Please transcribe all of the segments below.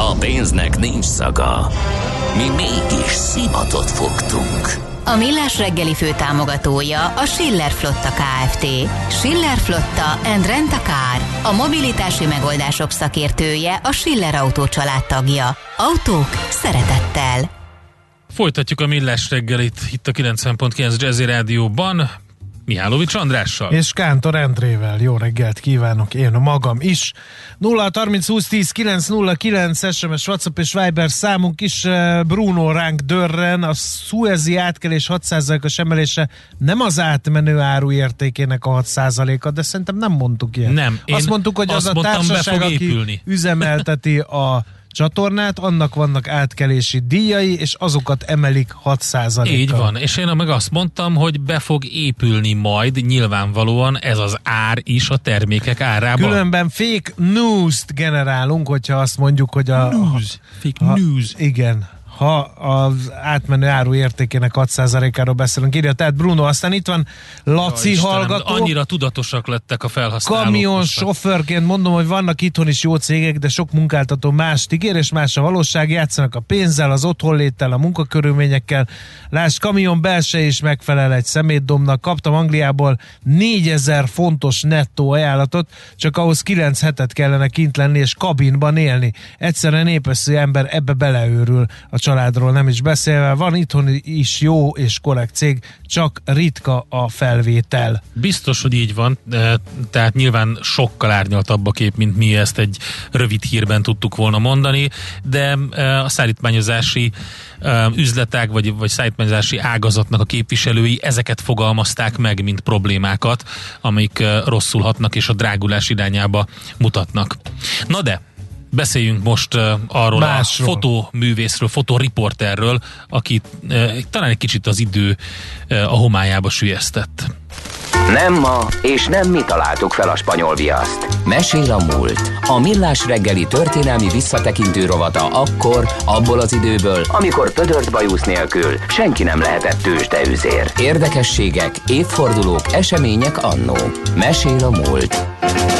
A pénznek nincs szaga. Mi mégis szimatot fogtunk. A Millás reggeli fő támogatója a Schiller Flotta KFT. Schiller Flotta and Rent a Car. A mobilitási megoldások szakértője a Schiller Autó tagja. Autók szeretettel. Folytatjuk a Millás reggelit itt a 90.9 Jazzy Rádióban. Mihálovics Andrással. És Kántor Endrével. Jó reggelt kívánok, én a magam is. 0 30 20 10 909 SMS, WhatsApp és Viber számunk is eh, Bruno ránk dörren. A Suezi átkelés 6%-os emelése nem az átmenő áru értékének a 6%-a, de szerintem nem mondtuk ilyen. Nem. Azt mondtuk, hogy az a társaság, aki épülni. üzemelteti a csatornát, annak vannak átkelési díjai, és azokat emelik 6%-kal. Így van, és én meg azt mondtam, hogy be fog épülni majd nyilvánvalóan ez az ár is a termékek árában. Különben fake news-t generálunk, hogyha azt mondjuk, hogy a... News. Fake ha, news. Igen, ha az átmenő áru értékének 6%-áról beszélünk, írja. Tehát Bruno, aztán itt van Laci Ja, Istenem, hallgató. Annyira tudatosak lettek a felhasználók. Kamion sofőrként mondom, hogy vannak itthon is jó cégek, de sok munkáltató mást ígér, és más a valóság. Játszanak a pénzzel, az otthonléttel, a munkakörülményekkel. Lásd, kamion belse is megfelel egy szemétdomnak. Kaptam Angliából 4000 fontos nettó ajánlatot, csak ahhoz 9 hetet kellene kint lenni és kabinban élni. Egyszerűen népeszű ember ebbe beleőrül a családról nem is beszélve. Van itthon is jó és korrekt cég, csak ritka a felvétel. Biztos, hogy így van, eh, tehát nyilván sokkal árnyaltabb a kép, mint mi ezt egy rövid hírben tudtuk volna mondani, de eh, a szállítmányozási eh, üzletek vagy, vagy szállítmányozási ágazatnak a képviselői ezeket fogalmazták meg, mint problémákat, amik eh, rosszul hatnak és a drágulás irányába mutatnak. Na de, Beszéljünk most uh, arról Másról. a fotóművészről, fotoriporterről, aki uh, talán egy kicsit az idő uh, a homályába sülyeztett. Nem ma, és nem mi találtuk fel a spanyol viaszt. Mesél a múlt. A millás reggeli történelmi visszatekintő rovata akkor, abból az időből, amikor pödört bajusz nélkül senki nem lehetett tőzsdeüzér. Érdekességek, évfordulók, események annó. Mesél a múlt.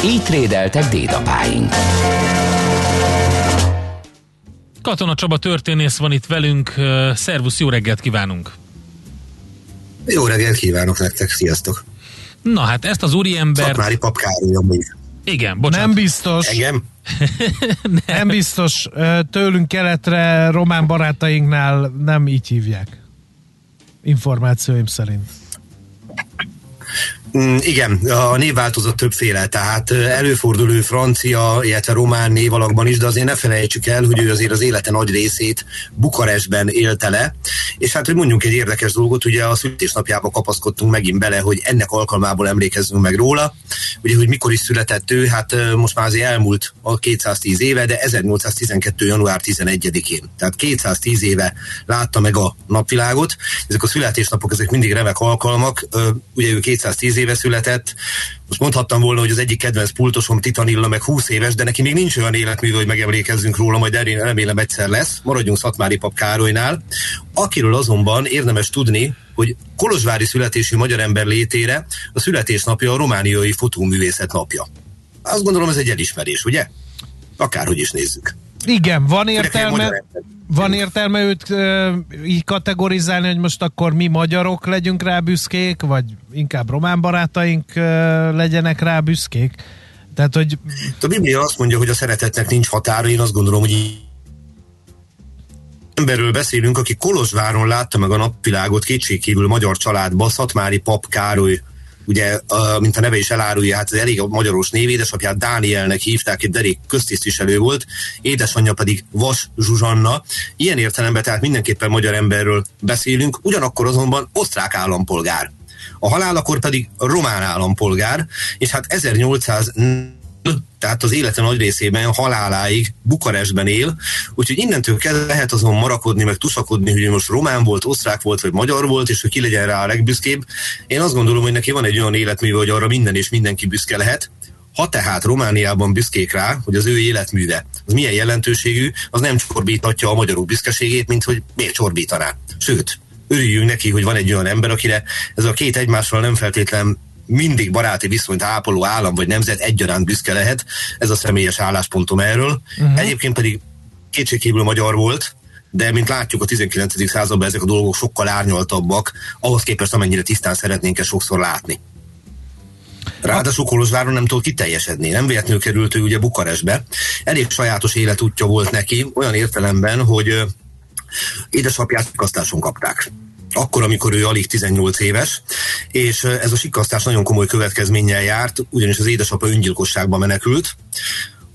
Így trédeltek dédapáink. Katona Csaba történész van itt velünk. Szervusz, jó reggelt kívánunk! Jó reggelt kívánok nektek, sziasztok! Na hát ezt az úriembert... Szakmári papkároly amúgy. Igen, bocsánat. Nem biztos. Engem? Nem biztos, ö, tőlünk keletre román barátainknál nem így hívják. Információim szerint. Mm, igen, a névváltozat többféle, tehát ö, előfordulő francia, illetve román névalakban is, de azért ne felejtsük el, hogy ő azért az élete nagy részét Bukarestben élte le, és hát, hogy mondjunk egy érdekes dolgot, ugye a születésnapjába kapaszkodtunk megint bele, hogy ennek alkalmából emlékezzünk meg róla, ugye, hogy mikor is született ő, hát most már azért elmúlt a 210 éve, de 1812. január 11-én, tehát 210 éve látta meg a napvilágot, ezek a születésnapok, ezek mindig remek alkalmak, ugye ő 210 éve született, most mondhattam volna, hogy az egyik kedvenc pultosom Titanilla meg 20 éves, de neki még nincs olyan életműve, hogy megemlékezzünk róla, majd erre remélem egyszer lesz. Maradjunk Szatmári Pap Károlynál. Akiről azonban érdemes tudni, hogy Kolozsvári születésű magyar ember létére a születésnapja a romániai fotóművészet napja. Azt gondolom ez egy elismerés, ugye? Akárhogy is nézzük. Igen, van értelme, van értelme őt ö, így kategorizálni, hogy most akkor mi magyarok legyünk rá büszkék, vagy inkább román barátaink ö, legyenek rá büszkék? Tehát, hogy A Biblia azt mondja, hogy a szeretetnek nincs határa, én azt gondolom, hogy emberről beszélünk, aki Kolozsváron látta meg a napvilágot kétségkívül magyar családba, Szatmári Pap Károly ugye, mint a neve is elárulja, hát ez elég a magyaros név, édesapját Dánielnek hívták, egy derék köztisztviselő volt, édesanyja pedig Vas Zsuzsanna. Ilyen értelemben tehát mindenképpen magyar emberről beszélünk, ugyanakkor azonban osztrák állampolgár. A halálakor pedig román állampolgár, és hát 1800 tehát az élete nagy részében haláláig Bukarestben él, úgyhogy innentől kezdve lehet azon marakodni, meg tuszakodni, hogy most román volt, osztrák volt, vagy magyar volt, és hogy ki legyen rá a legbüszkébb. Én azt gondolom, hogy neki van egy olyan életműve, hogy arra minden és mindenki büszke lehet. Ha tehát Romániában büszkék rá, hogy az ő életműve az milyen jelentőségű, az nem csorbítatja a magyarok büszkeségét, mint hogy miért csorbítaná. Sőt, örüljünk neki, hogy van egy olyan ember, akire ez a két egymással nem feltétlen mindig baráti viszonyt ápoló állam vagy nemzet egyaránt büszke lehet. Ez a személyes álláspontom erről. Uh-huh. Egyébként pedig kétségkívül magyar volt, de mint látjuk a 19. században ezek a dolgok sokkal árnyaltabbak, ahhoz képest amennyire tisztán szeretnénk ezt sokszor látni. Ráadásul Kolozsváron nem tudott kiteljesedni. Nem véletlenül került ő ugye Bukarestbe. Elég sajátos életútja volt neki, olyan értelemben, hogy édesapját kasztáson kapták akkor, amikor ő alig 18 éves, és ez a sikasztás nagyon komoly következménnyel járt, ugyanis az édesapa öngyilkosságba menekült,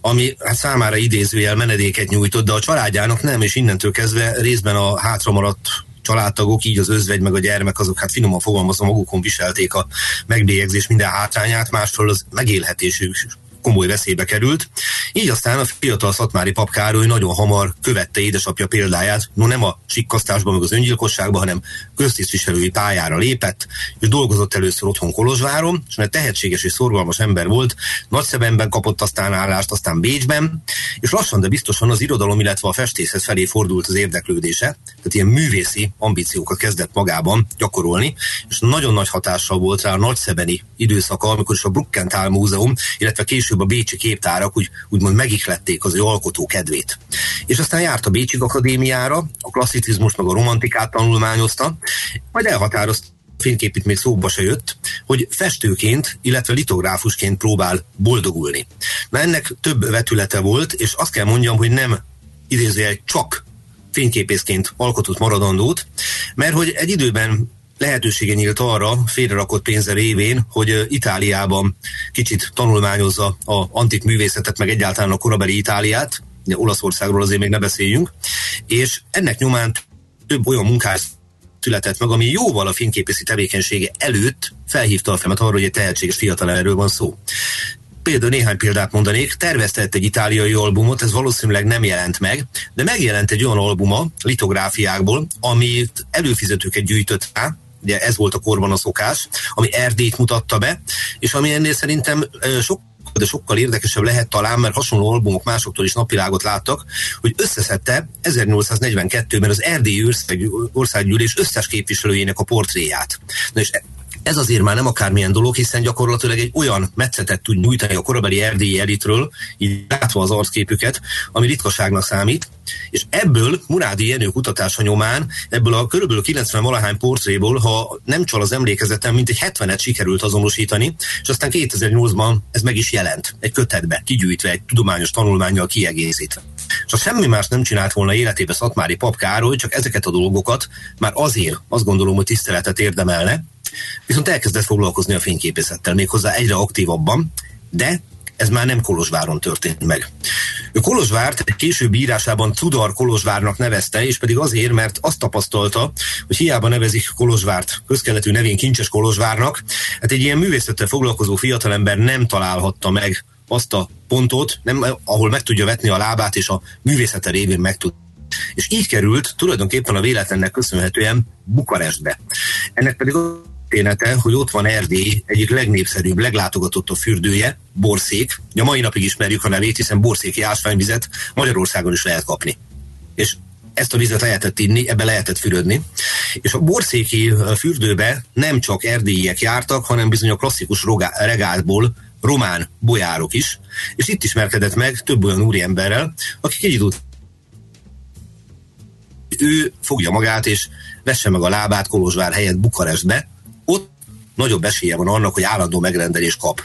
ami hát számára idézőjel menedéket nyújtott, de a családjának nem, és innentől kezdve részben a hátramaradt családtagok, így az özvegy meg a gyermek, azok hát finoman fogalmazva magukon viselték a megbélyegzés minden hátrányát, másról az megélhetésük komoly veszélybe került. Így aztán a fiatal Szatmári pap Károly nagyon hamar követte édesapja példáját, no nem a sikkasztásban, meg az öngyilkosságban, hanem köztisztviselői pályára lépett, és dolgozott először otthon Kolozsváron, és mert tehetséges és szorgalmas ember volt, Nagyszebenben kapott aztán állást, aztán Bécsben, és lassan, de biztosan az irodalom, illetve a festészet felé fordult az érdeklődése, tehát ilyen művészi ambíciókat kezdett magában gyakorolni, és nagyon nagy hatással volt rá a nagyszebeni időszaka, amikor is a Bruckentál Múzeum, illetve később később a bécsi képtárak úgy, úgymond megihlették az ő alkotó kedvét. És aztán járt a Bécsi Akadémiára, a klasszicizmus meg a romantikát tanulmányozta, majd elhatározta fényképét még szóba se jött, hogy festőként, illetve litográfusként próbál boldogulni. Na ennek több vetülete volt, és azt kell mondjam, hogy nem idézőjel csak fényképészként alkotott maradandót, mert hogy egy időben lehetősége nyílt arra, félrerakott pénze révén, hogy Itáliában kicsit tanulmányozza a antik művészetet, meg egyáltalán a korabeli Itáliát, ugye Olaszországról azért még ne beszéljünk, és ennek nyomán több olyan munkás született meg, ami jóval a fényképészi tevékenysége előtt felhívta a femet arra, hogy egy tehetséges fiatalemberről van szó. Például néhány példát mondanék, terveztett egy itáliai albumot, ez valószínűleg nem jelent meg, de megjelent egy olyan albuma litográfiákból, amit előfizetőket gyűjtött rá, ugye ez volt a korban a szokás, ami Erdélyt mutatta be, és ami ennél szerintem sok de sokkal érdekesebb lehet talán, mert hasonló albumok másoktól is napvilágot láttak, hogy összeszedte 1842-ben az Erdélyi ország, országgyűlés összes képviselőjének a portréját. Na és ez azért már nem akármilyen dolog, hiszen gyakorlatilag egy olyan metszetet tud nyújtani a korabeli erdélyi elitről, így látva az arcképüket, ami ritkaságnak számít, és ebből Murádi Jenő kutatása nyomán, ebből a körülbelül 90 valahány portréból, ha nem csal az emlékezetem, mint egy 70-et sikerült azonosítani, és aztán 2008-ban ez meg is jelent, egy kötetbe, kigyűjtve, egy tudományos tanulmányjal kiegészítve. És ha semmi más nem csinált volna életébe Szatmári Pap Károly, csak ezeket a dolgokat már azért azt gondolom, hogy tiszteletet érdemelne, viszont elkezdett foglalkozni a fényképészettel méghozzá egyre aktívabban, de ez már nem Kolozsváron történt meg. Ő Kolozsvárt egy későbbi írásában Cudar Kolozsvárnak nevezte, és pedig azért, mert azt tapasztalta, hogy hiába nevezik Kolozsvárt közkeletű nevén Kincses Kolozsvárnak, hát egy ilyen művészettel foglalkozó fiatalember nem találhatta meg azt a pontot, nem, ahol meg tudja vetni a lábát, és a művészete révén meg tud és így került tulajdonképpen a véletlennek köszönhetően Bukarestbe. Ennek pedig története, hogy ott van Erdély egyik legnépszerűbb, leglátogatottabb fürdője, Borszék. A mai napig ismerjük a nevét, hiszen borszéki ásványvizet Magyarországon is lehet kapni. És ezt a vizet lehetett inni, ebbe lehetett fürödni. És a borszéki fürdőbe nem csak erdélyiek jártak, hanem bizony a klasszikus regátból román bolyárok is, és itt ismerkedett meg több olyan úriemberrel, akik egy idő ő fogja magát, és vesse meg a lábát Kolozsvár helyett Bukarestbe, nagyobb esélye van annak, hogy állandó megrendelés kap.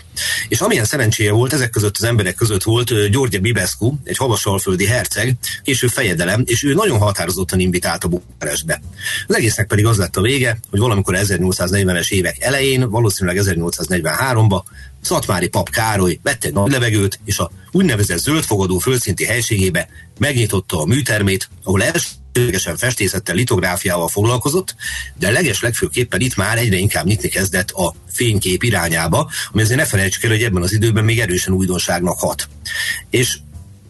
És amilyen szerencséje volt, ezek között az emberek között volt Györgye Bibescu, egy havasalföldi herceg, később fejedelem, és ő nagyon határozottan invitálta Bukarestbe. Az egésznek pedig az lett a vége, hogy valamikor 1840-es évek elején, valószínűleg 1843-ba Szatmári pap Károly vette egy nagy levegőt, és a úgynevezett zöldfogadó földszinti helységébe megnyitotta a műtermét, ahol első ténylegesen festészettel, litográfiával foglalkozott, de leges legfőképpen itt már egyre inkább nyitni kezdett a fénykép irányába, ami azért ne felejtsük el, hogy ebben az időben még erősen újdonságnak hat. És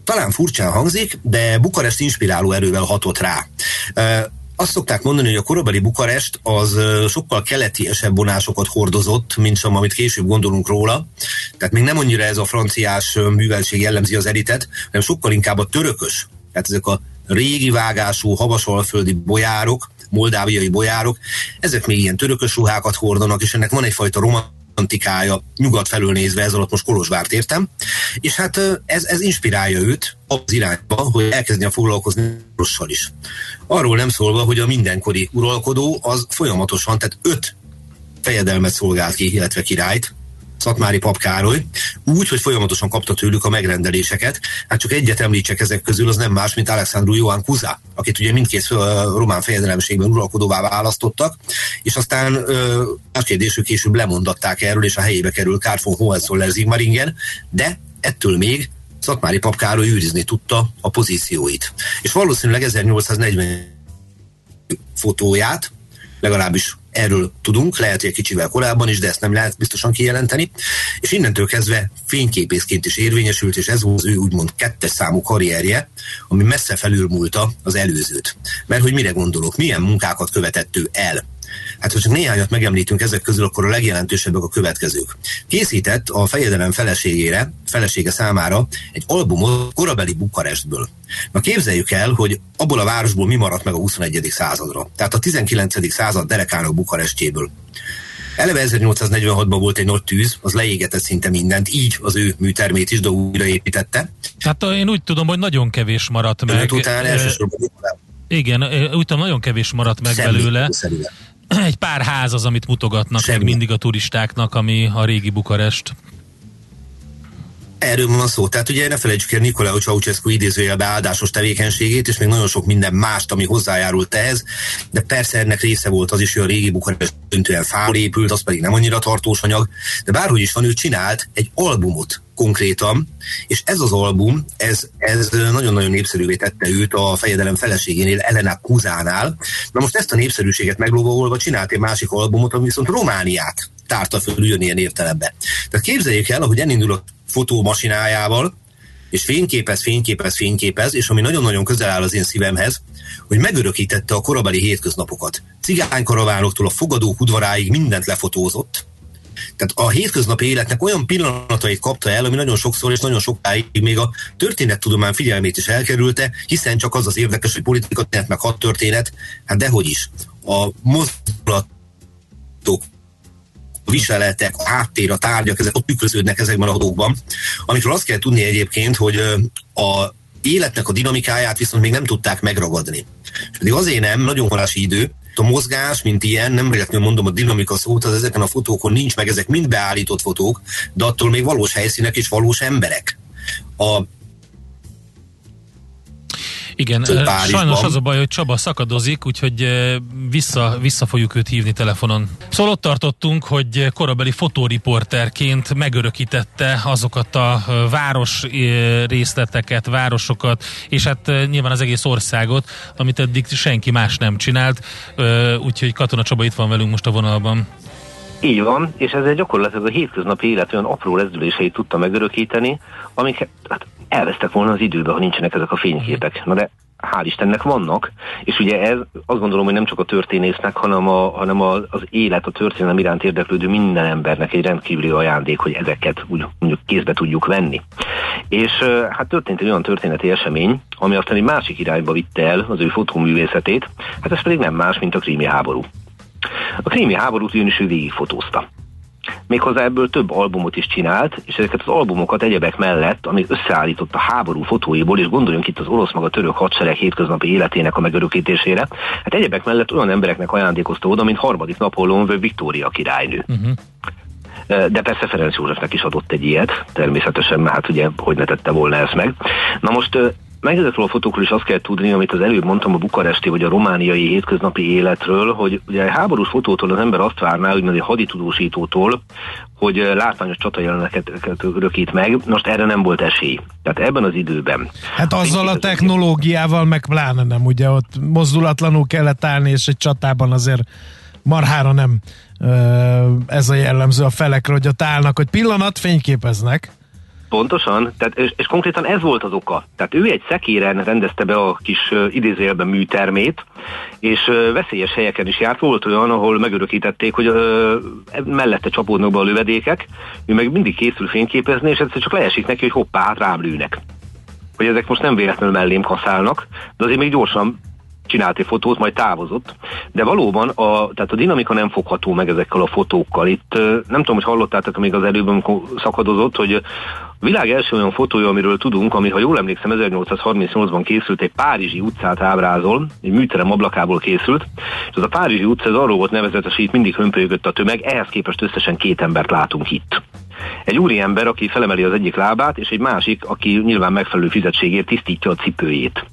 talán furcsán hangzik, de Bukarest inspiráló erővel hatott rá. Azt szokták mondani, hogy a korabeli Bukarest az sokkal keletiesebb vonásokat hordozott, mint sem, amit később gondolunk róla. Tehát még nem annyira ez a franciás művelség jellemzi az elitet, hanem sokkal inkább a törökös. Tehát ezek a régi vágású havasalföldi bolyárok, moldáviai bolyárok, ezek még ilyen törökös ruhákat hordanak, és ennek van egyfajta romantikája nyugat felől nézve, ez alatt most Kolozsvárt értem, és hát ez, ez inspirálja őt az irányba, hogy elkezdjen foglalkozni rosszal is. Arról nem szólva, hogy a mindenkori uralkodó az folyamatosan, tehát öt fejedelmet szolgált ki, illetve királyt, Szatmári Pap Károly, úgy, hogy folyamatosan kapta tőlük a megrendeléseket. Hát csak egyet említsek ezek közül, az nem más, mint Alexandru Johann Kuza, akit ugye mindkét román fejedelemségben uralkodóvá választottak, és aztán más kérdés, később lemondatták erről, és a helyébe kerül Kár von Hohenzoller Zigmaringen, de ettől még Szatmári Pap Károly őrizni tudta a pozícióit. És valószínűleg 1840 fotóját, legalábbis Erről tudunk, lehet, hogy egy kicsivel korábban is, de ezt nem lehet biztosan kijelenteni. És innentől kezdve fényképészként is érvényesült, és ez volt az ő úgymond kettes számú karrierje, ami messze felülmúlta az előzőt. Mert hogy mire gondolok, milyen munkákat követett ő el Hát, ha csak néhányat megemlítünk ezek közül, akkor a legjelentősebbek a következők. Készített a fejedelem feleségére, felesége számára egy albumot korabeli Bukarestből. Na képzeljük el, hogy abból a városból mi maradt meg a 21. századra. Tehát a 19. század derekának Bukarestjéből. Eleve 1846-ban volt egy nagy tűz, az leégetett szinte mindent, így az ő műtermét is, de újraépítette. Hát én úgy tudom, hogy nagyon kevés maradt meg. Után elsősorban igen, úgy tudom, nagyon kevés maradt meg Semmi, belőle. Szerintem egy pár ház az, amit mutogatnak Semmi. meg mindig a turistáknak, ami a régi Bukarest. Erről van szó. Tehát ugye ne felejtsük el Nicolau Ceausescu idézőjelbe áldásos tevékenységét, és még nagyon sok minden mást, ami hozzájárult ehhez, de persze ennek része volt az is, hogy a régi Bukarest döntően fául épült, az pedig nem annyira tartós anyag, de bárhogy is van, ő csinált egy albumot konkrétan, és ez az album, ez, ez nagyon-nagyon népszerűvé tette őt a fejedelem feleségénél, Elena Kuzánál. Na most ezt a népszerűséget meglovagolva csinált egy másik albumot, ami viszont Romániát tárta föl ilyen értelembe. Tehát képzeljék el, hogy elindul a fotómasinájával, és fényképez, fényképez, fényképez, és ami nagyon-nagyon közel áll az én szívemhez, hogy megörökítette a korabeli hétköznapokat. Cigánykaravánoktól a fogadók udvaráig mindent lefotózott, tehát a hétköznapi életnek olyan pillanatait kapta el, ami nagyon sokszor és nagyon sokáig még a történettudomány figyelmét is elkerülte, hiszen csak az az érdekes, hogy politika történet meg hat történet, hát dehogy is. A mozdulatok, a viseletek, a háttér, a tárgyak, ezek ott tükröződnek ezekben a adókban, amikről azt kell tudni egyébként, hogy a életnek a dinamikáját viszont még nem tudták megragadni. És pedig azért nem, nagyon korási idő, a mozgás, mint ilyen, nem véletlenül mondom a dinamika szót, az ezeken a fotókon nincs meg, ezek mind beállított fotók, de attól még valós helyszínek és valós emberek. A igen, Párizsban. sajnos az a baj, hogy Csaba szakadozik, úgyhogy vissza, vissza fogjuk őt hívni telefonon. Szóval ott tartottunk, hogy korabeli fotóriporterként megörökítette azokat a város részleteket, városokat, és hát nyilván az egész országot, amit eddig senki más nem csinált, úgyhogy Katona Csaba itt van velünk most a vonalban. Így van, és ezzel gyakorlatilag a hétköznapi élet olyan apró rezdüléseit tudta megörökíteni, amik hát elvesztek volna az időbe, ha nincsenek ezek a fényképek. Na de hál' Istennek vannak, és ugye ez azt gondolom, hogy nem csak a történésznek, hanem, a, hanem a, az élet, a történelem iránt érdeklődő minden embernek egy rendkívüli ajándék, hogy ezeket úgy mondjuk kézbe tudjuk venni. És hát történt egy olyan történeti esemény, ami aztán egy másik irányba vitte el az ő fotóművészetét, hát ez pedig nem más, mint a krími háború. A krími háborút ugyanis ő végigfotózta. Méghozzá ebből több albumot is csinált, és ezeket az albumokat egyebek mellett, amit összeállított a háború fotóiból, és gondoljunk itt az orosz maga török hadsereg hétköznapi életének a megörökítésére, hát egyebek mellett olyan embereknek ajándékozta oda, mint harmadik Napóleon vagy Viktória királynő. Uh-huh. De persze Ferenc Józsefnek is adott egy ilyet, természetesen, mert hát ugye hogy ne tette volna ezt meg. Na most meg a fotókról is azt kell tudni, amit az előbb mondtam a bukaresti vagy a romániai hétköznapi életről, hogy ugye a háborús fotótól az ember azt várná, hogy egy haditudósítótól, hogy látványos csatajeleneket rökít meg. Most erre nem volt esély. Tehát ebben az időben. Hát azzal a technológiával meg pláne nem, ugye ott mozdulatlanul kellett állni, és egy csatában azért marhára nem ez a jellemző a felekre, hogy ott állnak, hogy pillanat fényképeznek, Pontosan, tehát, és, és konkrétan ez volt az oka. Tehát ő egy szekéren rendezte be a kis uh, idézőjelben műtermét, és veszélyes helyeken is járt. Volt olyan, ahol megörökítették, hogy uh, mellette csapódnak be a lövedékek, ő meg mindig készül fényképezni, és egyszer csak leesik neki, hogy hoppá, hát rám lőnek. Hogy ezek most nem véletlenül mellém kaszálnak, de azért még gyorsan csinált egy fotót, majd távozott. De valóban a, tehát a dinamika nem fogható meg ezekkel a fotókkal. Itt nem tudom, hogy hallottátok még az előbb, amikor szakadozott, hogy világ első olyan fotója, amiről tudunk, ami, ha jól emlékszem, 1838-ban készült, egy Párizsi utcát ábrázol, egy műterem ablakából készült, és az a Párizsi utca az arról volt nevezetes, hogy itt mindig hömpölyögött a tömeg, ehhez képest összesen két embert látunk itt. Egy úriember, aki felemeli az egyik lábát, és egy másik, aki nyilván megfelelő fizetségért tisztítja a cipőjét.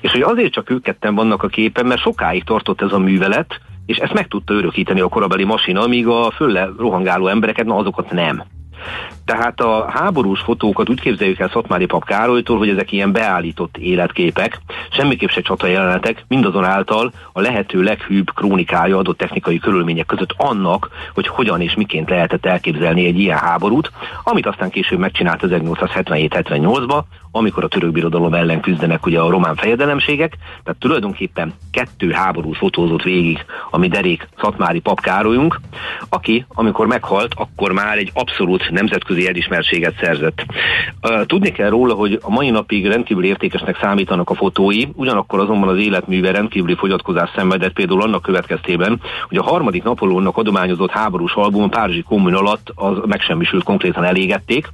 És hogy azért csak ők ketten vannak a képen, mert sokáig tartott ez a művelet, és ezt meg tudta örökíteni a korabeli masina, míg a fölle rohangáló embereket, na azokat nem. Tehát a háborús fotókat úgy képzeljük el Szatmári Pap Károlytól, hogy ezek ilyen beállított életképek, semmiképp se csata jelenetek, mindazonáltal a lehető leghűbb krónikája adott technikai körülmények között annak, hogy hogyan és miként lehetett elképzelni egy ilyen háborút, amit aztán később megcsinált 1877-78-ba, amikor a török birodalom ellen küzdenek ugye a román fejedelemségek, tehát tulajdonképpen kettő háború fotózott végig a mi derék Szatmári Pap Károlyunk, aki, amikor meghalt, akkor már egy abszolút nemzetközi elismertséget szerzett. Tudni kell róla, hogy a mai napig rendkívül értékesnek számítanak a fotói, ugyanakkor azonban az életműve rendkívüli fogyatkozás szenvedett például annak következtében, hogy a harmadik Napolónnak adományozott háborús album a Párizsi kommun alatt az megsemmisült, konkrétan elégették.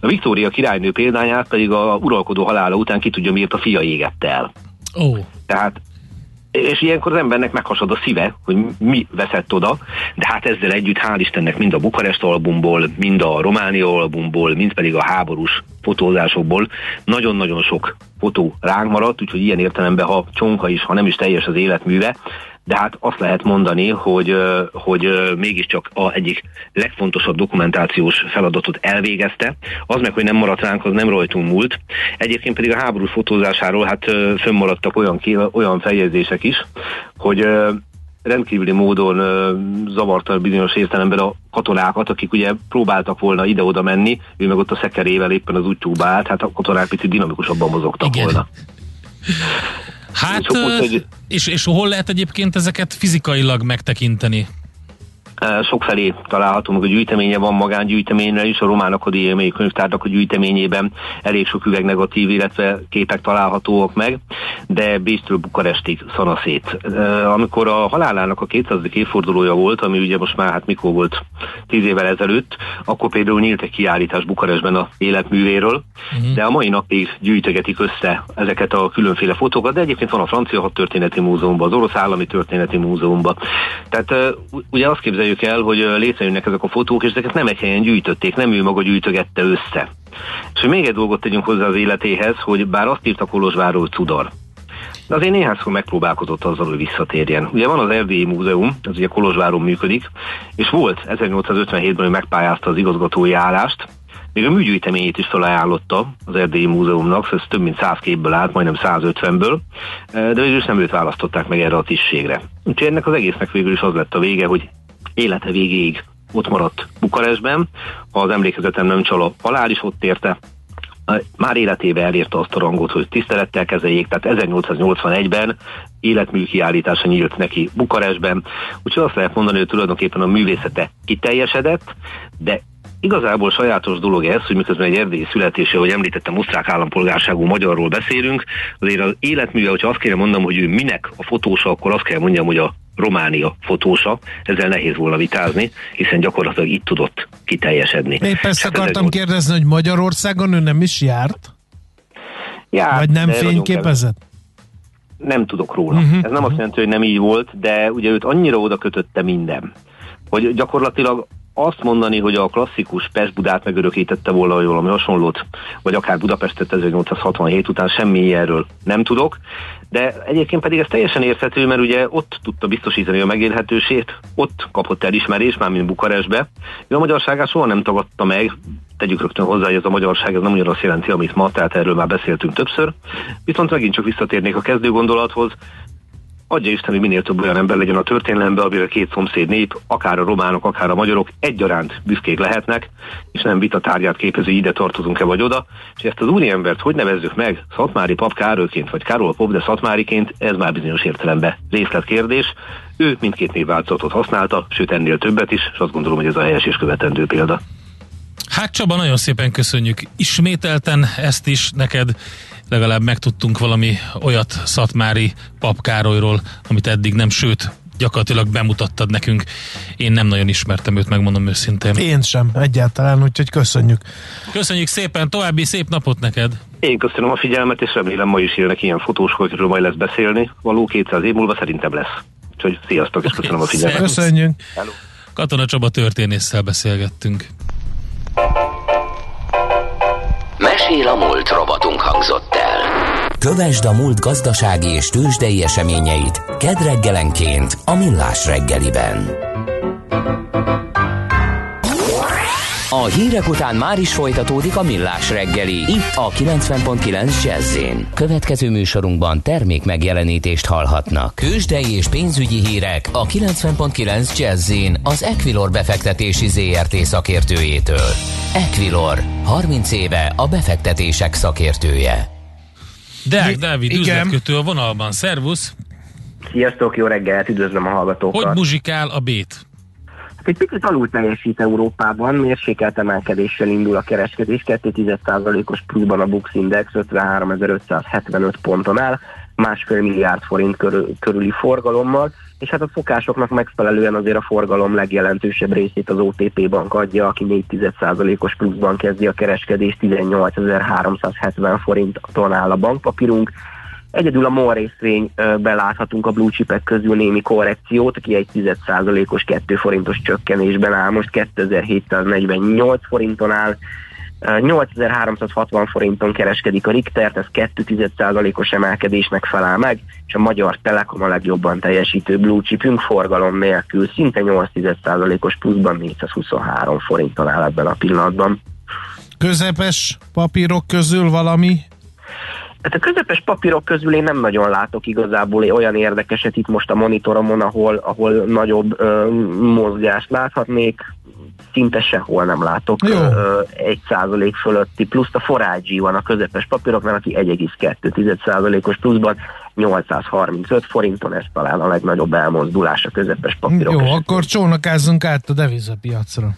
A Viktória királynő példányát pedig a uralkodó halála után ki tudja miért a fia égett el. Oh. Tehát és ilyenkor az embernek meghasad a szíve, hogy mi veszett oda, de hát ezzel együtt hál' Istennek mind a Bukarest albumból, mind a Románia albumból, mind pedig a háborús fotózásokból nagyon-nagyon sok fotó ránk maradt, úgyhogy ilyen értelemben, ha csonka is, ha nem is teljes az életműve, de hát azt lehet mondani, hogy, hogy mégiscsak a egyik legfontosabb dokumentációs feladatot elvégezte. Az meg, hogy nem maradt ránk, az nem rajtunk múlt. Egyébként pedig a háború fotózásáról hát fönnmaradtak olyan, olyan feljegyzések is, hogy rendkívüli módon zavarta bizonyos értelemben a katonákat, akik ugye próbáltak volna ide-oda menni, ő meg ott a szekerével éppen az útjúba állt, hát a katonák picit dinamikusabban mozogtak Igen. volna. Hát, és, és hol lehet egyébként ezeket fizikailag megtekinteni? Sokfelé található, meg a gyűjteménye van magángyűjteményre is, a Román Akadémiai Könyvtárnak a gyűjteményében elég sok üveg negatív, illetve képek találhatóak meg, de Bécstől Bukarestig szanaszét. Amikor a halálának a 200. évfordulója volt, ami ugye most már hát mikor volt 10 évvel ezelőtt, akkor például nyílt egy kiállítás Bukarestben a életművéről, uh-huh. de a mai napig gyűjtögetik össze ezeket a különféle fotókat, de egyébként van a Francia Hadtörténeti Múzeumban, az Orosz Állami Történeti Múzeumban. Tehát ugye azt képzeljük, képzeljük el, hogy létrejönnek ezek a fotók, és ezeket nem egy helyen gyűjtötték, nem ő maga gyűjtögette össze. És hogy még egy dolgot tegyünk hozzá az életéhez, hogy bár azt írta Kolozsvárról Cudar, de azért néhányszor megpróbálkozott azzal, hogy visszatérjen. Ugye van az Erdélyi Múzeum, az ugye Kolozsváron működik, és volt 1857-ben, hogy megpályázta az igazgatói állást, még a műgyűjteményét is felajánlotta az Erdélyi Múzeumnak, szóval ez több mint 100 képből állt, majdnem 150-ből, de végül is nem őt választották meg erre a tisztségre. Úgyhogy ennek az egésznek végül is az lett a vége, hogy élete végéig ott maradt Bukarestben, ha az emlékezetem nem csal, a halál is ott érte, már életébe elérte azt a rangot, hogy tisztelettel kezeljék, tehát 1881-ben életmű kiállítása nyílt neki Bukarestben, úgyhogy azt lehet mondani, hogy tulajdonképpen a művészete kiteljesedett, de Igazából sajátos dolog ez, hogy miközben egy erdélyi születése, hogy említettem, osztrák állampolgárságú magyarról beszélünk, azért az életműve, hogyha azt kéne mondanom, hogy ő minek a fotósa, akkor azt kell mondjam, hogy a Románia fotósa, ezzel nehéz volna vitázni, hiszen gyakorlatilag itt tudott kiteljesedni. Épp ezt hát akartam volt... kérdezni, hogy Magyarországon ő nem is járt? Járt, Vagy nem fényképezett? Nem tudok róla. Uh-huh, Ez nem uh-huh. azt jelenti, hogy nem így volt, de ugye őt annyira oda kötötte minden, hogy gyakorlatilag azt mondani, hogy a klasszikus Pest-Budát megörökítette volna, vagy valami hasonlót, vagy akár Budapestet 1867 után semmi erről nem tudok, de egyébként pedig ez teljesen érthető, mert ugye ott tudta biztosítani a megélhetősét, ott kapott elismerést, mármint Bukarestbe. Ő a magyarságát soha nem tagadta meg, tegyük rögtön hozzá, hogy ez a magyarság ez nem ugyanaz jelenti, amit ma, tehát erről már beszéltünk többször. Viszont megint csak visszatérnék a kezdő gondolathoz, adja Isten, hogy minél több olyan ember legyen a történelemben, amire két szomszéd nép, akár a románok, akár a magyarok egyaránt büszkék lehetnek, és nem vita tárgyát képező ide tartozunk-e vagy oda, és ezt az úriembert hogy nevezzük meg, Szatmári pap Károlyként, vagy Károly pap, de Szatmáriként, ez már bizonyos értelemben részletkérdés. Ő mindkét névváltozatot használta, sőt ennél többet is, és azt gondolom, hogy ez a helyes és követendő példa. Hát Csaba, nagyon szépen köszönjük ismételten ezt is neked, legalább megtudtunk valami olyat Szatmári Pap Károlyról, amit eddig nem, sőt, gyakorlatilag bemutattad nekünk. Én nem nagyon ismertem őt, megmondom őszintén. Én sem, egyáltalán, úgyhogy köszönjük. Köszönjük szépen, további szép napot neked! Én köszönöm a figyelmet, és remélem ma is élnek ilyen fotósok, akikről majd lesz beszélni. Való 200 év múlva szerintem lesz. Úgyhogy sziasztok, és köszönöm a figyelmet. Köszönjük! Hello. Katona Csaba történésszel beszélgettünk. Mesél a múlt robotunk hangzott el. Kövesd a múlt gazdasági és tőzsdei eseményeit kedd reggelenként a Millás reggeliben. A hírek után már is folytatódik a Millás reggeli, itt a 90.9 jazz Következő műsorunkban termék megjelenítést hallhatnak. Kősdei és pénzügyi hírek a 90.9 jazz az Equilor befektetési ZRT szakértőjétől. Equilor, 30 éve a befektetések szakértője. Deák Dávid, Igen. üzletkötő a vonalban. Szervusz! Sziasztok, jó reggelt, üdvözlöm a hallgatókat. Hogy muzsikál a bét? Egy picit alul teljesít Európában, mérsékelt emelkedéssel indul a kereskedés, 2,1%-os pluszban a Bux Index 53.575 ponton áll, másfél milliárd forint körül, körüli forgalommal, és hát a szokásoknak megfelelően azért a forgalom legjelentősebb részét az OTP bank adja, aki 4,1%-os pluszban kezdi a kereskedést, 18.370 forinton áll a bankpapírunk, Egyedül a MOL részvényben láthatunk a blue chipek közül némi korrekciót, aki egy 10%-os 2 forintos csökkenésben áll, most 2748 forinton áll, 8360 forinton kereskedik a Richtert, ez 2,1%-os emelkedésnek felel meg, és a Magyar Telekom a legjobban teljesítő blue chipünk forgalom nélkül szinte 8,1%-os pluszban 423 forinton áll ebben a pillanatban. Közepes papírok közül valami Hát a közepes papírok közül én nem nagyon látok igazából olyan érdekeset itt most a monitoromon, ahol, ahol nagyobb ö, mozgást láthatnék. Szinte sehol nem látok Jó. egy százalék fölötti pluszt. A forágyi van a közepes papíroknál, aki 1,2 százalékos pluszban 835 forinton, ez talán a legnagyobb elmozdulás a közepes papírok. Jó, esetében. akkor csónakázzunk át a devizapiacra.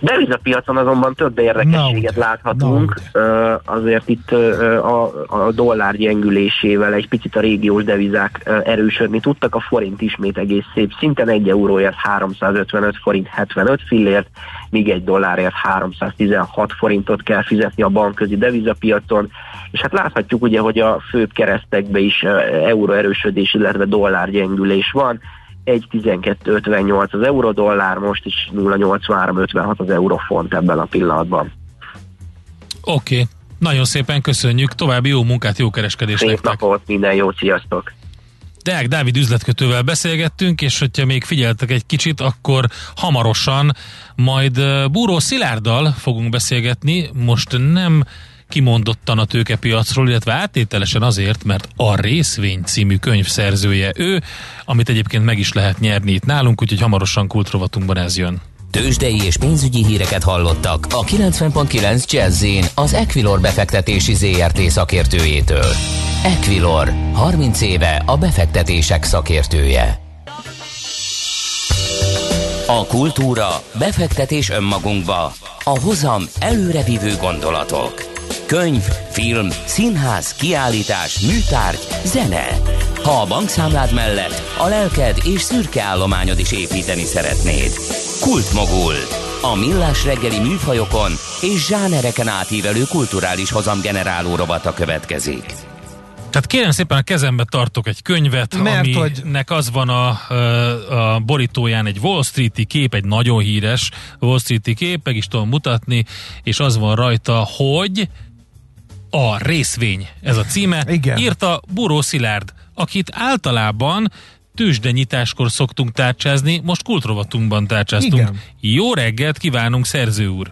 Devizapiacon azonban több érdekességet Na, láthatunk. na, Azért itt a, a dollár gyengülésével egy picit a régiós devizák erősödni tudtak. A forint ismét egész szép szinten 1 euróért 355 forint 75 fillért, míg egy dollárért 316 forintot kell fizetni a bankközi devizapiacon. És hát láthatjuk ugye, hogy a főbb keresztekbe is euró erősödés, illetve dollár gyengülés van. 1.12.58 az euró-dollár, most is 0.83.56 az eurofont ebben a pillanatban. Oké, okay. nagyon szépen köszönjük, további jó munkát, jó kereskedést Szép nektek. napot, minden jót, sziasztok! Deák Dávid üzletkötővel beszélgettünk, és hogyha még figyeltek egy kicsit, akkor hamarosan majd Búró Szilárddal fogunk beszélgetni. Most nem kimondottan a tőkepiacról, illetve áttételesen azért, mert a Részvény című könyv szerzője ő, amit egyébként meg is lehet nyerni itt nálunk, úgyhogy hamarosan kultrovatunkban ez jön. Tőzsdei és pénzügyi híreket hallottak a 90.9 jazz az Equilor befektetési ZRT szakértőjétől. Equilor, 30 éve a befektetések szakértője. A kultúra, befektetés önmagunkba, a hozam előrevívő gondolatok. Könyv, film, színház, kiállítás, műtárgy, zene. Ha a bankszámlád mellett a lelked és szürke állományod is építeni szeretnéd. Kultmogul. A millás reggeli műfajokon és zsánereken átívelő kulturális hozamgeneráló rovata következik. Tehát kérem szépen a kezembe tartok egy könyvet, Mert aminek hogy... az van a, a borítóján egy Wall Street-i kép, egy nagyon híres Wall Street-i kép, meg is tudom mutatni, és az van rajta, hogy a részvény, ez a címe, Igen. írta Buró Szilárd, akit általában tőzsdenyitáskor szoktunk tárcsázni, most kultrovatunkban tárcsáztunk. Igen. Jó reggelt kívánunk, szerző úr!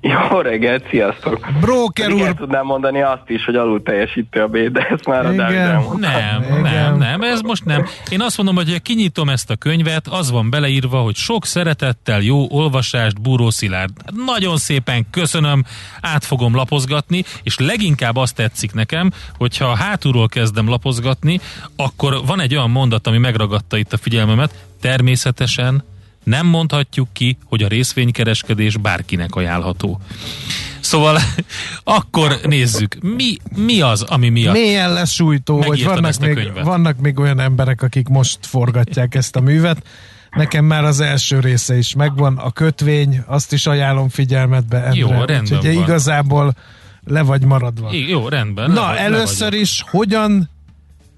Jó reggelt, sziasztok! Broker úr! tudnám mondani azt is, hogy alul teljesítő a B, de ezt már a Dávid Nem, Igen. nem, nem, ez most nem. Én azt mondom, hogy kinyitom ezt a könyvet, az van beleírva, hogy sok szeretettel jó olvasást, Búró Szilárd. Nagyon szépen köszönöm, át fogom lapozgatni, és leginkább azt tetszik nekem, hogyha hátulról kezdem lapozgatni, akkor van egy olyan mondat, ami megragadta itt a figyelmemet, természetesen nem mondhatjuk ki, hogy a részvénykereskedés bárkinek ajánlható. Szóval akkor nézzük, mi, mi az, ami miatt Mélyen lesújtó, hogy vannak még, vannak még olyan emberek, akik most forgatják ezt a művet. Nekem már az első része is megvan, a kötvény, azt is ajánlom figyelmetbe, Endre. Jó, rendben Úgyhogy van. igazából le vagy maradva. I- jó, rendben. Na, le, először is, hogyan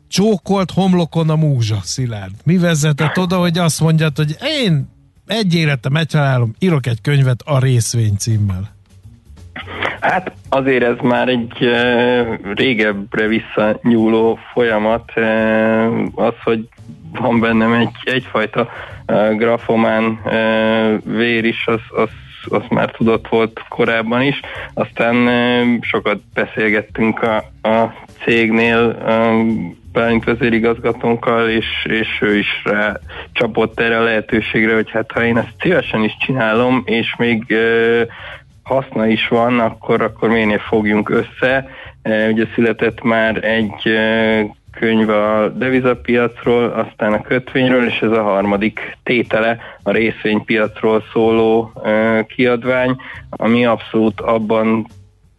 csókolt homlokon a múzsa, Szilárd? Mi vezetett oda, hogy azt mondjad, hogy én egy életem, egy halálom, írok egy könyvet a részvény címmel. Hát azért ez már egy e, régebbre visszanyúló folyamat. E, az, hogy van bennem egy, egyfajta e, grafomán e, vér is, az, az, az már tudott volt korábban is. Aztán sokat beszélgettünk a, a cégnél, Bálint vezérigazgatónkkal, és, és ő is rá csapott erre a lehetőségre, hogy hát ha én ezt szívesen is csinálom, és még e, haszna is van, akkor, akkor miért fogjunk össze. E, ugye született már egy e, könyv a devizapiacról, aztán a kötvényről, és ez a harmadik tétele a részvénypiacról szóló e, kiadvány, ami abszolút abban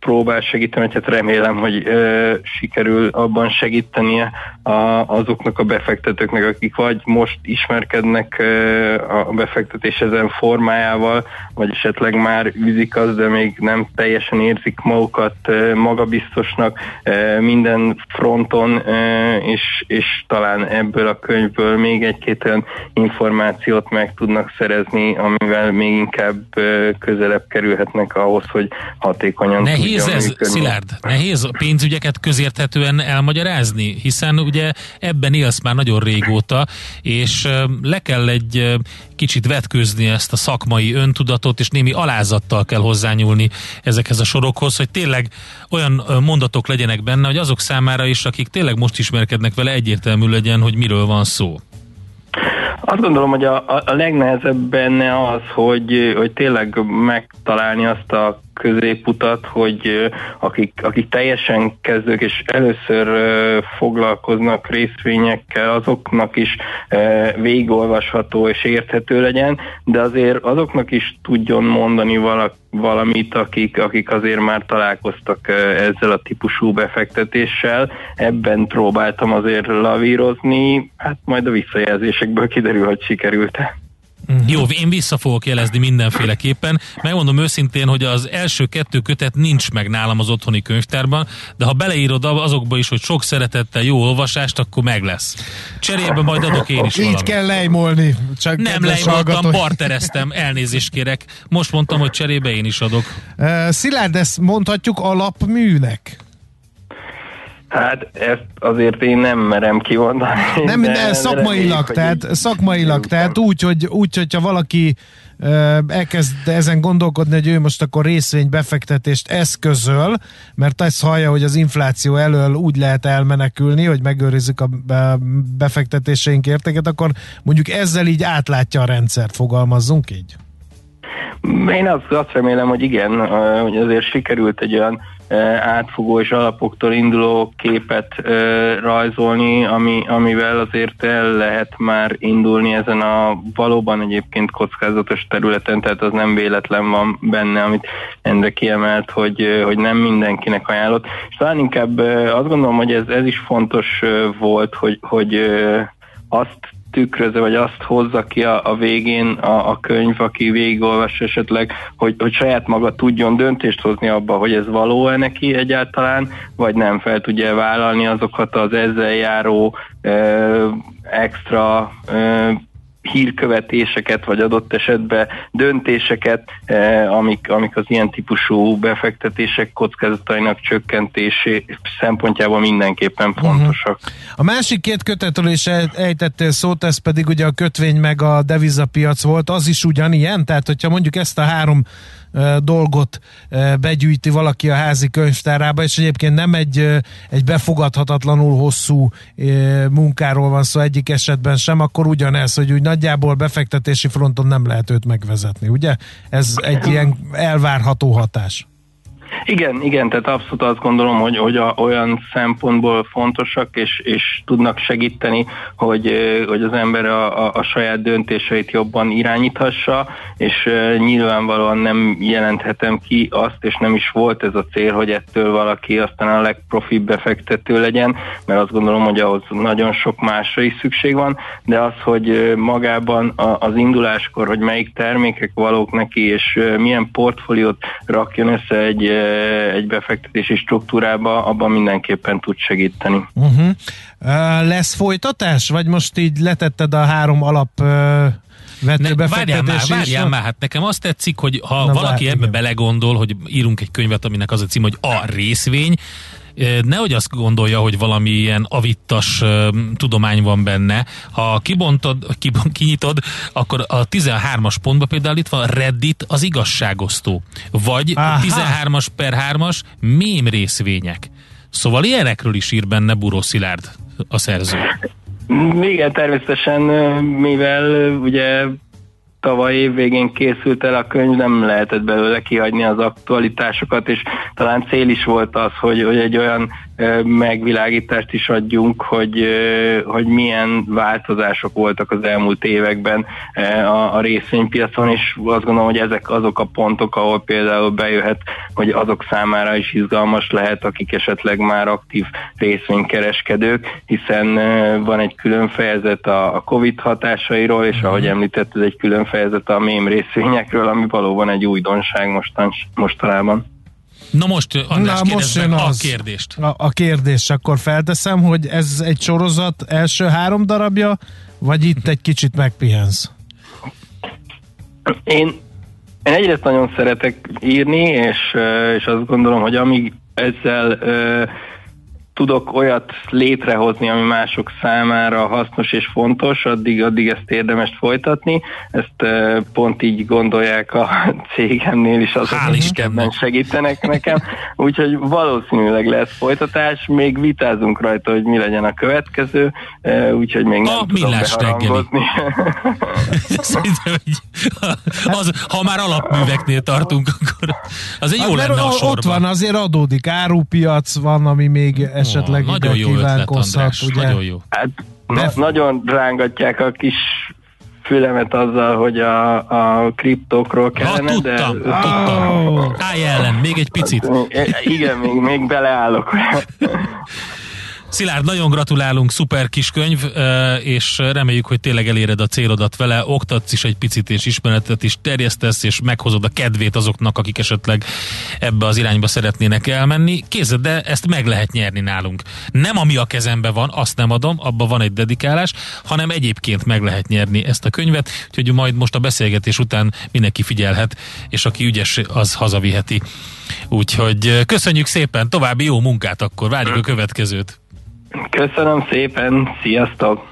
próbál segíteni, hát remélem, hogy ö, sikerül abban segítenie a, azoknak a befektetőknek, akik vagy most ismerkednek ö, a befektetés ezen formájával, vagy esetleg már űzik az, de még nem teljesen érzik magukat ö, magabiztosnak ö, minden fronton, ö, és, és talán ebből a könyvből még egy-két olyan információt meg tudnak szerezni, amivel még inkább ö, közelebb kerülhetnek ahhoz, hogy hatékonyan Nehéz Nehéz ez, működni. Szilárd, nehéz a pénzügyeket közérthetően elmagyarázni, hiszen ugye ebben élsz már nagyon régóta, és le kell egy kicsit vetkőzni ezt a szakmai öntudatot, és némi alázattal kell hozzányúlni ezekhez a sorokhoz, hogy tényleg olyan mondatok legyenek benne, hogy azok számára is, akik tényleg most ismerkednek vele, egyértelmű legyen, hogy miről van szó. Azt gondolom, hogy a, a legnehezebb benne az, hogy, hogy tényleg megtalálni azt a középutat, hogy akik, akik teljesen kezdők és először foglalkoznak részvényekkel, azoknak is végigolvasható és érthető legyen, de azért azoknak is tudjon mondani valaki valamit, akik, akik azért már találkoztak ezzel a típusú befektetéssel. Ebben próbáltam azért lavírozni, hát majd a visszajelzésekből kiderül, hogy sikerült-e. Uh-huh. Jó, én vissza fogok jelezni mindenféleképpen. Megmondom őszintén, hogy az első kettő kötet nincs meg nálam az otthoni könyvtárban, de ha beleírod azokba is, hogy sok szeretettel jó olvasást, akkor meg lesz. Cserébe majd adok én is Így valamit. kell lejmolni. Csak Nem lejmoltam, bartereztem, elnézést kérek. Most mondtam, hogy cserébe én is adok. Uh, Szilárd, ezt mondhatjuk alapműnek? Hát ezt azért én nem merem kimondani. Nem, de, de szakmailag, de tehát így, szakmailag, tehát úgy, hogy, úgy, hogyha valaki elkezd ezen gondolkodni, hogy ő most akkor részvénybefektetést eszközöl, mert ezt hallja, hogy az infláció elől úgy lehet elmenekülni, hogy megőrizzük a befektetéseink értéket, akkor mondjuk ezzel így átlátja a rendszert, fogalmazzunk így? Én azt, azt remélem, hogy igen, hogy azért sikerült egy olyan átfogó és alapoktól induló képet rajzolni, ami, amivel azért el lehet már indulni ezen a valóban egyébként kockázatos területen, tehát az nem véletlen van benne, amit Endre kiemelt, hogy, hogy nem mindenkinek ajánlott. És talán inkább azt gondolom, hogy ez, ez is fontos volt, hogy, hogy azt tükrözze, vagy azt hozza ki a, a végén a, a könyv, aki végigolvas esetleg, hogy, hogy saját maga tudjon döntést hozni abba, hogy ez való-e neki egyáltalán, vagy nem fel tudja vállalni azokat az ezzel járó ö, extra ö, hírkövetéseket, vagy adott esetben döntéseket, eh, amik, amik az ilyen típusú befektetések kockázatainak csökkentésé szempontjából mindenképpen mhm. fontosak. Uh-huh. A másik két kötetről is ejtettél szót, ez pedig ugye a kötvény meg a devizapiac volt, az is ugyanilyen? Tehát, hogyha mondjuk ezt a három dolgot begyűjti valaki a házi könyvtárába, és egyébként nem egy, egy befogadhatatlanul hosszú munkáról van szó egyik esetben sem, akkor ugyanez, hogy úgy nagyjából befektetési fronton nem lehet őt megvezetni, ugye? Ez egy ilyen elvárható hatás. Igen, igen, tehát abszolút azt gondolom, hogy, hogy a, olyan szempontból fontosak, és, és tudnak segíteni, hogy, hogy az ember a, a, a saját döntéseit jobban irányíthassa, és nyilvánvalóan nem jelenthetem ki azt, és nem is volt ez a cél, hogy ettől valaki aztán a legprofibb befektető legyen, mert azt gondolom, hogy ahhoz nagyon sok másra is szükség van, de az, hogy magában az induláskor, hogy melyik termékek valók neki, és milyen portfóliót rakjon össze egy egy befektetési struktúrába, abban mindenképpen tud segíteni. Uh-huh. Uh, lesz folytatás, vagy most így letetted a három alap uh, vető ne, várjál már, várjál már, hát nekem azt tetszik, hogy ha Na, valaki vár, ebbe igen. belegondol, hogy írunk egy könyvet, aminek az a cím, hogy a részvény, nehogy azt gondolja, hogy valami ilyen avittas tudomány van benne. Ha kibontod, kinyitod, akkor a 13-as pontban például itt van Reddit az igazságosztó. Vagy Aha. 13-as per 3-as mém részvények. Szóval ilyenekről is ír benne Buró Szilárd a szerző. Igen, természetesen, mivel ugye tavaly év végén készült el a könyv, nem lehetett belőle kihagyni az aktualitásokat, és talán cél is volt az, hogy, hogy egy olyan megvilágítást is adjunk, hogy, hogy milyen változások voltak az elmúlt években a, a részvénypiacon, és azt gondolom, hogy ezek azok a pontok, ahol például bejöhet, hogy azok számára is izgalmas lehet, akik esetleg már aktív részvénykereskedők, hiszen van egy külön fejezet a, a COVID hatásairól, és ahogy említett, ez egy külön fejezet a mém részvényekről, ami valóban egy újdonság mostan, mostanában. Na most, András, Na, most jön az, a kérdést. A, a kérdés, akkor felteszem, hogy ez egy sorozat első három darabja, vagy itt egy kicsit megpihensz? Én, én egyrészt nagyon szeretek írni, és, és azt gondolom, hogy amíg ezzel tudok olyat létrehozni, ami mások számára hasznos és fontos, addig, addig ezt érdemes folytatni. Ezt pont így gondolják a cégemnél is azok, akik ebben segítenek nekem. Úgyhogy valószínűleg lesz folytatás, még vitázunk rajta, hogy mi legyen a következő, úgyhogy még nem a tudom beharangozni. Szerintem, az, ha már alapműveknél tartunk, akkor az egy jó hát, lenne a sorban. Ott van, azért adódik árupiac, van, ami még esetleg oh, ide kívánkozhat, ugye? Nagyon jó. Hát, na, nagyon rángatják a kis fülemet azzal, hogy a, a kriptókról kellene, ha, tudtam, de... tudtam. Oh. Állj ellen, még egy picit. Igen, még, még beleállok. Szilárd, nagyon gratulálunk, szuper kis könyv, és reméljük, hogy tényleg eléred a célodat vele, oktatsz is egy picit, és ismeretet is terjesztesz, és meghozod a kedvét azoknak, akik esetleg ebbe az irányba szeretnének elmenni. Kézed, de ezt meg lehet nyerni nálunk. Nem ami a kezembe van, azt nem adom, abban van egy dedikálás, hanem egyébként meg lehet nyerni ezt a könyvet, úgyhogy majd most a beszélgetés után mindenki figyelhet, és aki ügyes, az hazaviheti. Úgyhogy köszönjük szépen, további jó munkát akkor, várjuk a következőt. Köszönöm szépen, sziasztok!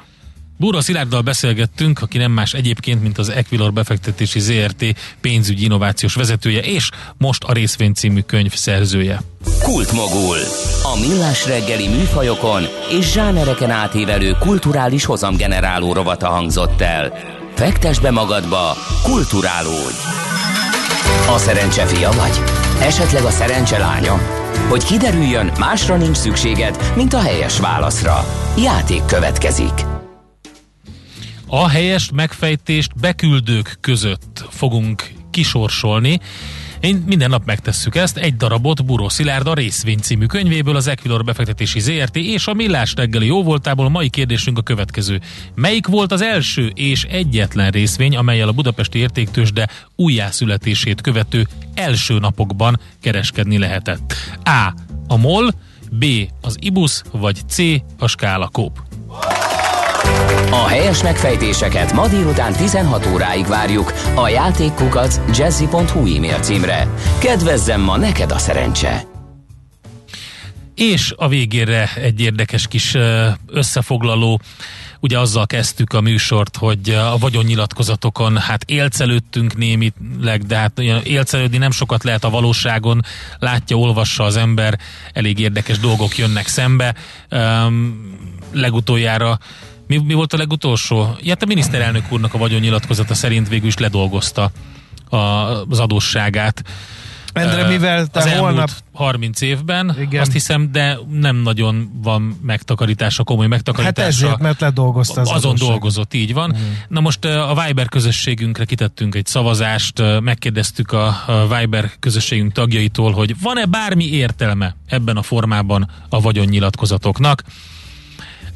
Búra Szilárddal beszélgettünk, aki nem más egyébként, mint az Equilor befektetési ZRT pénzügyi innovációs vezetője, és most a részvény című könyv szerzője. Kultmogul. A millás reggeli műfajokon és zsánereken átívelő kulturális hozamgeneráló rovata hangzott el. Fektes be magadba, kulturálódj! A szerencse fia vagy? Esetleg a szerencse lánya? Hogy kiderüljön, másra nincs szükséged, mint a helyes válaszra. Játék következik. A helyes megfejtést beküldők között fogunk kisorsolni. Én minden nap megtesszük ezt, egy darabot Buró Szilárd a részvény című könyvéből, az Equilor befektetési ZRT és a Millás reggeli jóvoltából. A mai kérdésünk a következő. Melyik volt az első és egyetlen részvény, amelyel a budapesti értéktősde újjászületését követő első napokban kereskedni lehetett? A. A MOL, B. Az IBUS, vagy C. A Skála Kóp. A helyes megfejtéseket ma délután 16 óráig várjuk a játékkukac jazzy.hu e-mail címre. Kedvezzem ma neked a szerencse! És a végére egy érdekes kis összefoglaló. Ugye azzal kezdtük a műsort, hogy a vagyonnyilatkozatokon hát élcelődtünk némileg, de hát élcelődni nem sokat lehet a valóságon, látja, olvassa az ember, elég érdekes dolgok jönnek szembe. Um, legutoljára mi, mi volt a legutolsó? Ja, hát a miniszterelnök úrnak a vagyonnyilatkozata szerint végül is ledolgozta a, az adósságát. Endre, mivel te az holnap... 30 évben, Igen. azt hiszem, de nem nagyon van megtakarítása, komoly megtakarítása. Hát ezért, mert ledolgozta az Azon adósság. dolgozott, így van. Mm. Na most a Viber közösségünkre kitettünk egy szavazást, megkérdeztük a Viber közösségünk tagjaitól, hogy van-e bármi értelme ebben a formában a vagyonnyilatkozatoknak.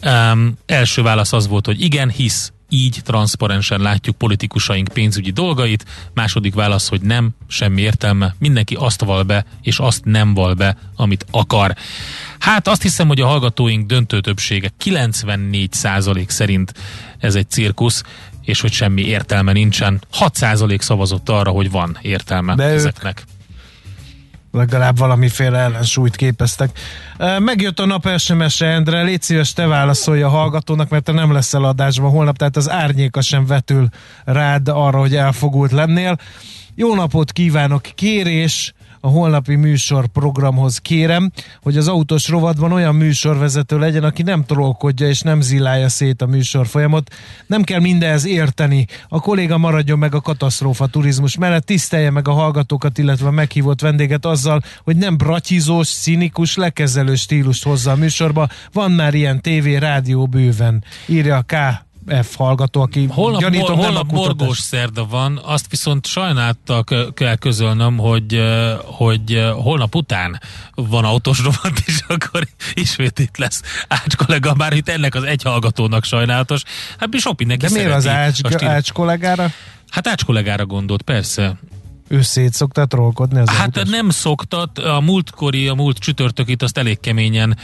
Um, első válasz az volt, hogy igen, hisz így transzparensen látjuk politikusaink pénzügyi dolgait. Második válasz, hogy nem, semmi értelme. Mindenki azt val be, és azt nem val be, amit akar. Hát azt hiszem, hogy a hallgatóink döntő többsége 94% szerint ez egy cirkusz, és hogy semmi értelme nincsen. 6% szavazott arra, hogy van értelme De ezeknek. Ők legalább valamiféle ellensúlyt képeztek. Megjött a nap SMS-e, Endre, légy szíves, te válaszolj a hallgatónak, mert te nem leszel adásban holnap, tehát az árnyéka sem vetül rád arra, hogy elfogult lennél. Jó napot kívánok, kérés, a holnapi műsor programhoz kérem, hogy az autós rovatban olyan műsorvezető legyen, aki nem trollkodja és nem zilálja szét a műsor folyamot. Nem kell mindenhez érteni. A kolléga maradjon meg a katasztrófa turizmus mellett, tisztelje meg a hallgatókat, illetve a meghívott vendéget azzal, hogy nem bratyizós, színikus, lekezelő stílust hozza a műsorba. Van már ilyen tévé, rádió bőven. Írja K F hallgató, aki holnap, gyanítom, hol, holnap morgós szerda van, azt viszont sajnáltal kell közölnöm, hogy, hogy holnap után van autós rovat, és akkor ismét itt lesz Ács kollega, bár itt ennek az egy hallgatónak sajnálatos. Hát mi sok mindenki De miért az Ács, Ács kollégára? Hát Ács kollégára gondolt, persze ő szét szokta trollkodni az Hát autós? nem szoktat, a múltkori, a múlt csütörtökit azt elég keményen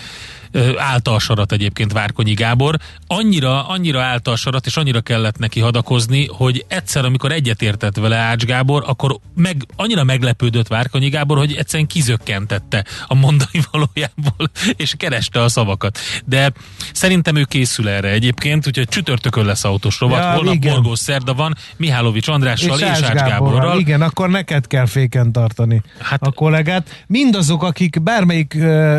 állta a sarat egyébként Várkonyi Gábor. Annyira, annyira állta a sarat, és annyira kellett neki hadakozni, hogy egyszer, amikor egyetértett vele Ács Gábor, akkor meg, annyira meglepődött Várkonyi Gábor, hogy egyszerűen kizökkentette a mondani valójából, és kereste a szavakat. De szerintem ő készül erre egyébként, úgyhogy csütörtökön lesz autós rovat, ja, holnap Borgós szerda van, Mihálovics Andrással és, és Ács, Ács Gáborral. Gáborral. Igen, akkor neked kell féken tartani hát, a kollégát. Mindazok, akik bármelyik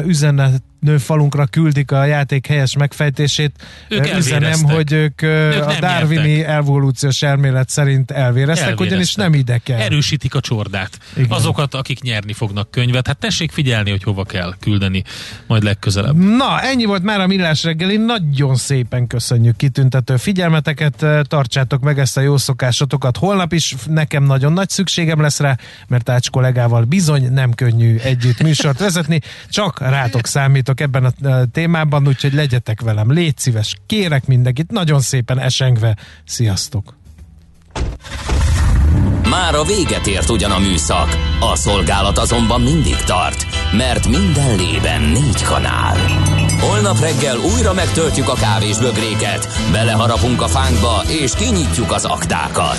üzenet falunkra küldik a játék helyes megfejtését. Ők Üzenem, hogy ők, ők a darwini nyertek. evolúciós elmélet szerint elvéreztek, elvéreztek, ugyanis nem ide kell. Erősítik a csordát. Igen. Azokat, akik nyerni fognak könyvet. Hát tessék figyelni, hogy hova kell küldeni majd legközelebb. Na, ennyi volt már a Millás reggeli. Nagyon szépen köszönjük kitüntető figyelmeteket. Tartsátok meg ezt a jó szokásotokat. Holnap is nekem nagyon nagy szükségem lesz rá, mert Ács kollégával bizony nem könnyű együtt műsort vezetni. Csak rátok számítok vagytok ebben a témában, úgyhogy legyetek velem. Légy szíves, kérek mindenkit, nagyon szépen esengve. Sziasztok! Már a véget ért ugyan a műszak, a szolgálat azonban mindig tart, mert minden lében négy kanál. Holnap reggel újra megtöltjük a kávés bögréket, beleharapunk a fánkba és kinyitjuk az aktákat.